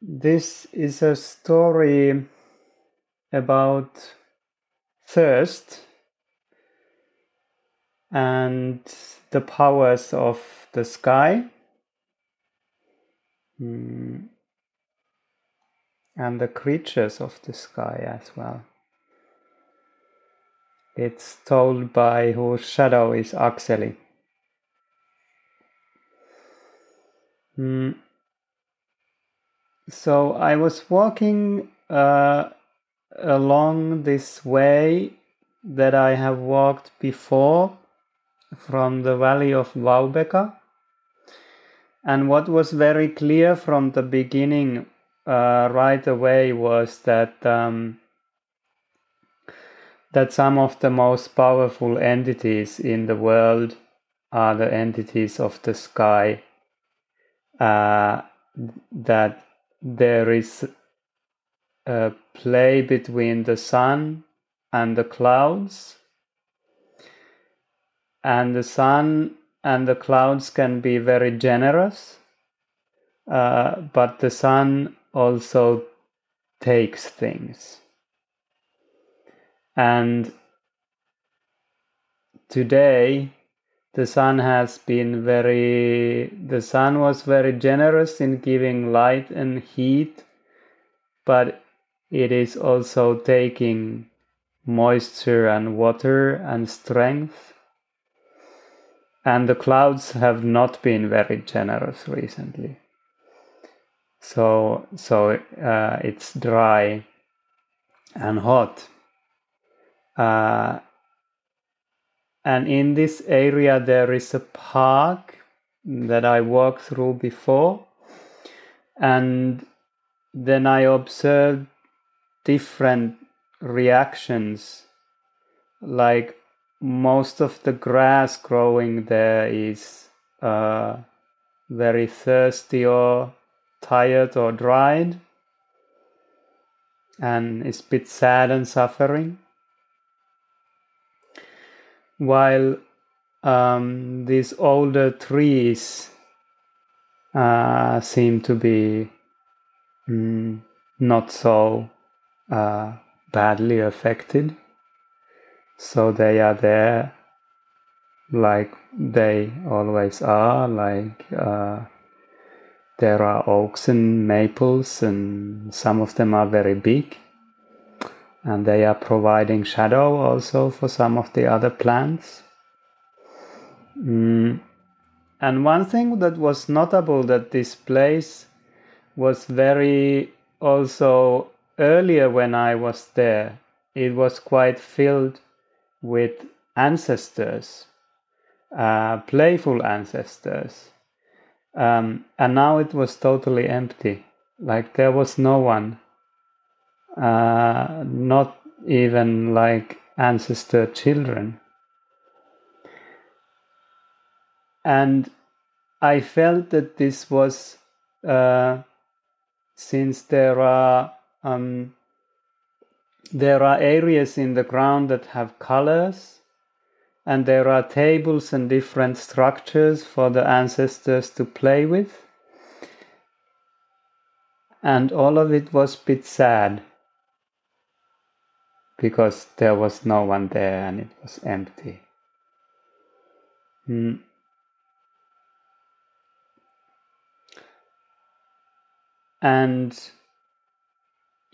this is a story about thirst and the powers of the sky mm, and the creatures of the sky as well. It's told by whose shadow is Akseli. Mm. So I was walking uh, along this way that I have walked before from the valley of Vaubeka. And what was very clear from the beginning uh, right away was that um, that some of the most powerful entities in the world are the entities of the sky. Uh, that there is a play between the sun and the clouds, and the sun and the clouds can be very generous, uh, but the sun also takes things. And today, the sun has been very, the sun was very generous in giving light and heat, but it is also taking moisture and water and strength. And the clouds have not been very generous recently. So, so uh, it's dry and hot. Uh, and in this area, there is a park that I walked through before. And then I observed different reactions. Like most of the grass growing there is uh, very thirsty or tired or dried and is a bit sad and suffering while um, these older trees uh, seem to be mm, not so uh, badly affected. So they are there like they always are, like uh, there are oaks and maples, and some of them are very big and they are providing shadow also for some of the other plants. Mm. And one thing that was notable that this place was very also earlier when I was there, it was quite filled with ancestors, uh, playful ancestors. Um, and now it was totally empty, like there was no one uh, not even like ancestor children. And I felt that this was uh, since there are um, there are areas in the ground that have colors and there are tables and different structures for the ancestors to play with and all of it was a bit sad because there was no one there and it was empty. Mm. And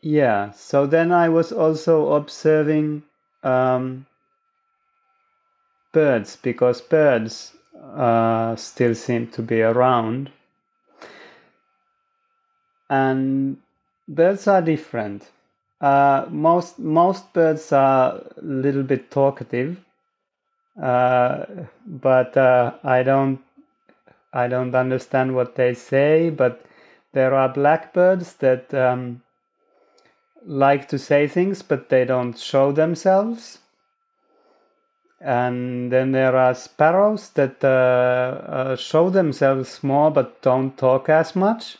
yeah, so then I was also observing um, birds because birds uh, still seem to be around. And birds are different. Uh, most most birds are a little bit talkative, uh, but uh, I don't I don't understand what they say. But there are blackbirds that um, like to say things, but they don't show themselves. And then there are sparrows that uh, uh, show themselves more, but don't talk as much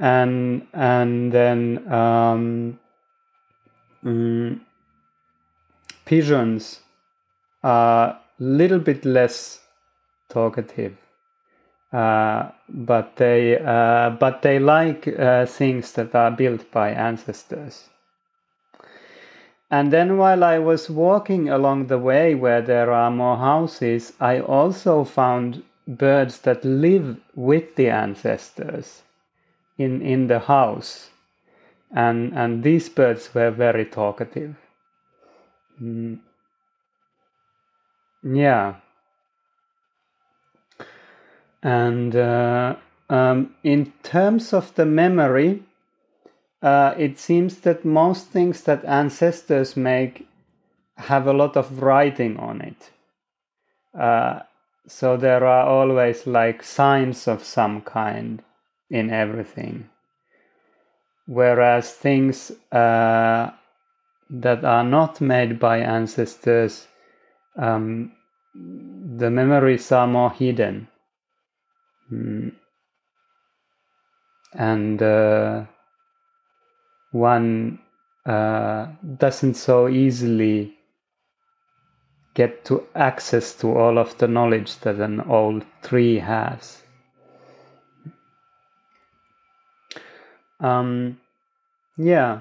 and and then um, mm, pigeons are a little bit less talkative uh, but they uh, but they like uh, things that are built by ancestors. And then while I was walking along the way where there are more houses, I also found birds that live with the ancestors in, in the house. And, and these birds were very talkative. Mm. Yeah. And uh, um, in terms of the memory, uh, it seems that most things that ancestors make have a lot of writing on it. Uh, so there are always like signs of some kind in everything. Whereas things uh, that are not made by ancestors, um, the memories are more hidden. Mm. And uh, one uh, doesn't so easily get to access to all of the knowledge that an old tree has. Um, yeah.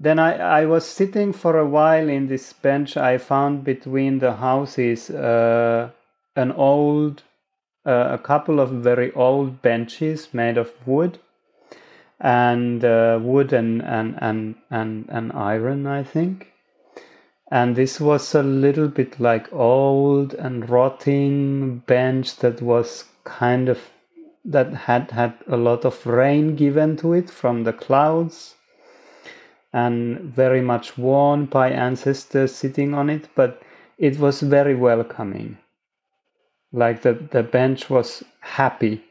Then I, I was sitting for a while in this bench. I found between the houses uh, an old, uh, a couple of very old benches made of wood and uh, wood and, and, and, and, and iron, I think. And this was a little bit like old and rotting bench that was kind of that had had a lot of rain given to it from the clouds and very much worn by ancestors sitting on it, but it was very welcoming. Like the, the bench was happy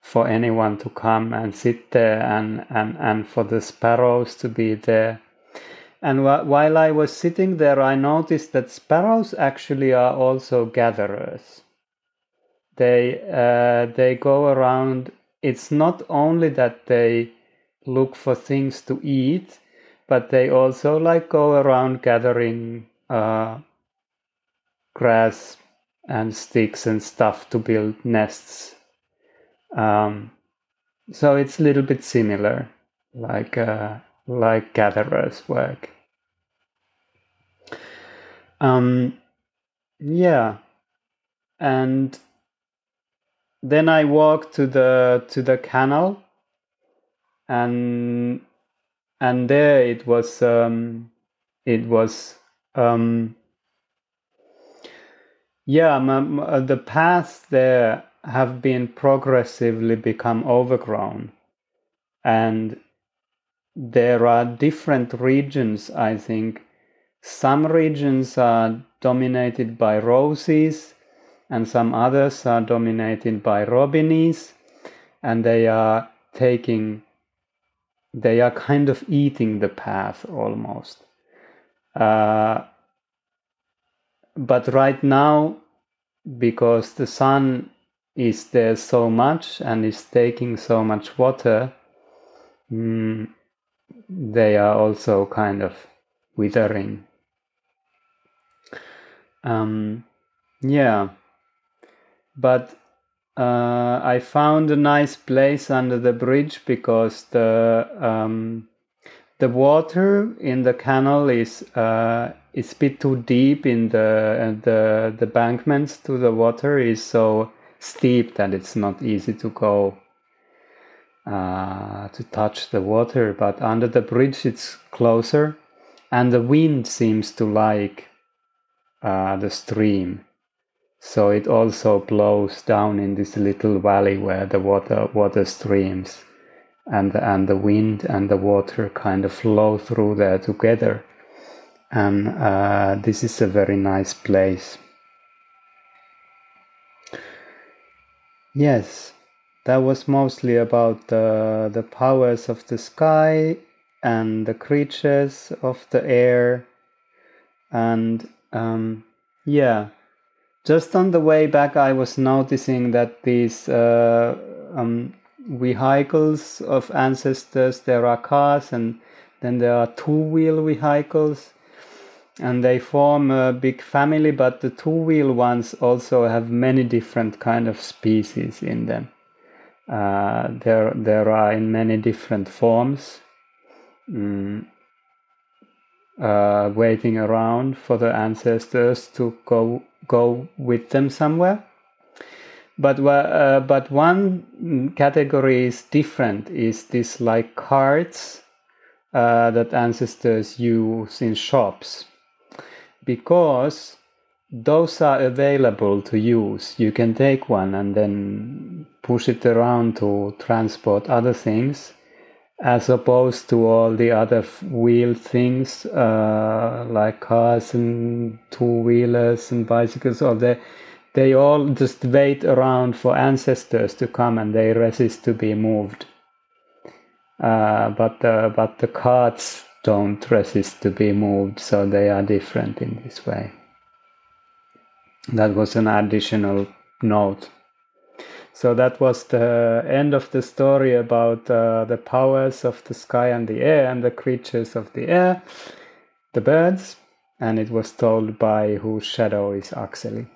for anyone to come and sit there and, and, and for the sparrows to be there. And wh- while I was sitting there, I noticed that sparrows actually are also gatherers. They, uh, they go around, it's not only that they look for things to eat, but they also like go around gathering uh, grass and sticks and stuff to build nests. Um, so it's a little bit similar, like uh, like gatherers work. Um, yeah, and then I walked to the to the canal, and and there it was um, it was um, yeah the path there have been progressively become overgrown and there are different regions i think. Some regions are dominated by roses and some others are dominated by robinies and they are taking they are kind of eating the path almost uh, but right now because the sun is there so much and is taking so much water, mm, they are also kind of withering. Um, yeah, but uh, I found a nice place under the bridge because the um, the water in the canal is uh, is a bit too deep in the the the bankments to the water is so steep that it's not easy to go uh, to touch the water, but under the bridge it's closer, and the wind seems to like uh, the stream. So it also blows down in this little valley where the water water streams, and the, and the wind and the water kind of flow through there together. And uh, this is a very nice place. Yes, that was mostly about the, the powers of the sky and the creatures of the air. And um, yeah, just on the way back, I was noticing that these uh, um, vehicles of ancestors, there are cars and then there are two wheel vehicles. and they form a big family but the two-wheel ones also have many different kind of species in them. Uh, there there are in many different forms. Mm, uh, waiting around for the ancestors to go go with them somewhere. But uh, but one category is different is this like cards uh, that ancestors use in shops. Because those are available to use. You can take one and then push it around to transport other things, as opposed to all the other wheel things uh, like cars and two wheelers and bicycles. Or they they all just wait around for ancestors to come and they resist to be moved. Uh, but uh, but the carts don't resist to be moved, so they are different in this way. That was an additional note. So that was the end of the story about uh, the powers of the sky and the air and the creatures of the air, the birds, and it was told by whose shadow is Akseli.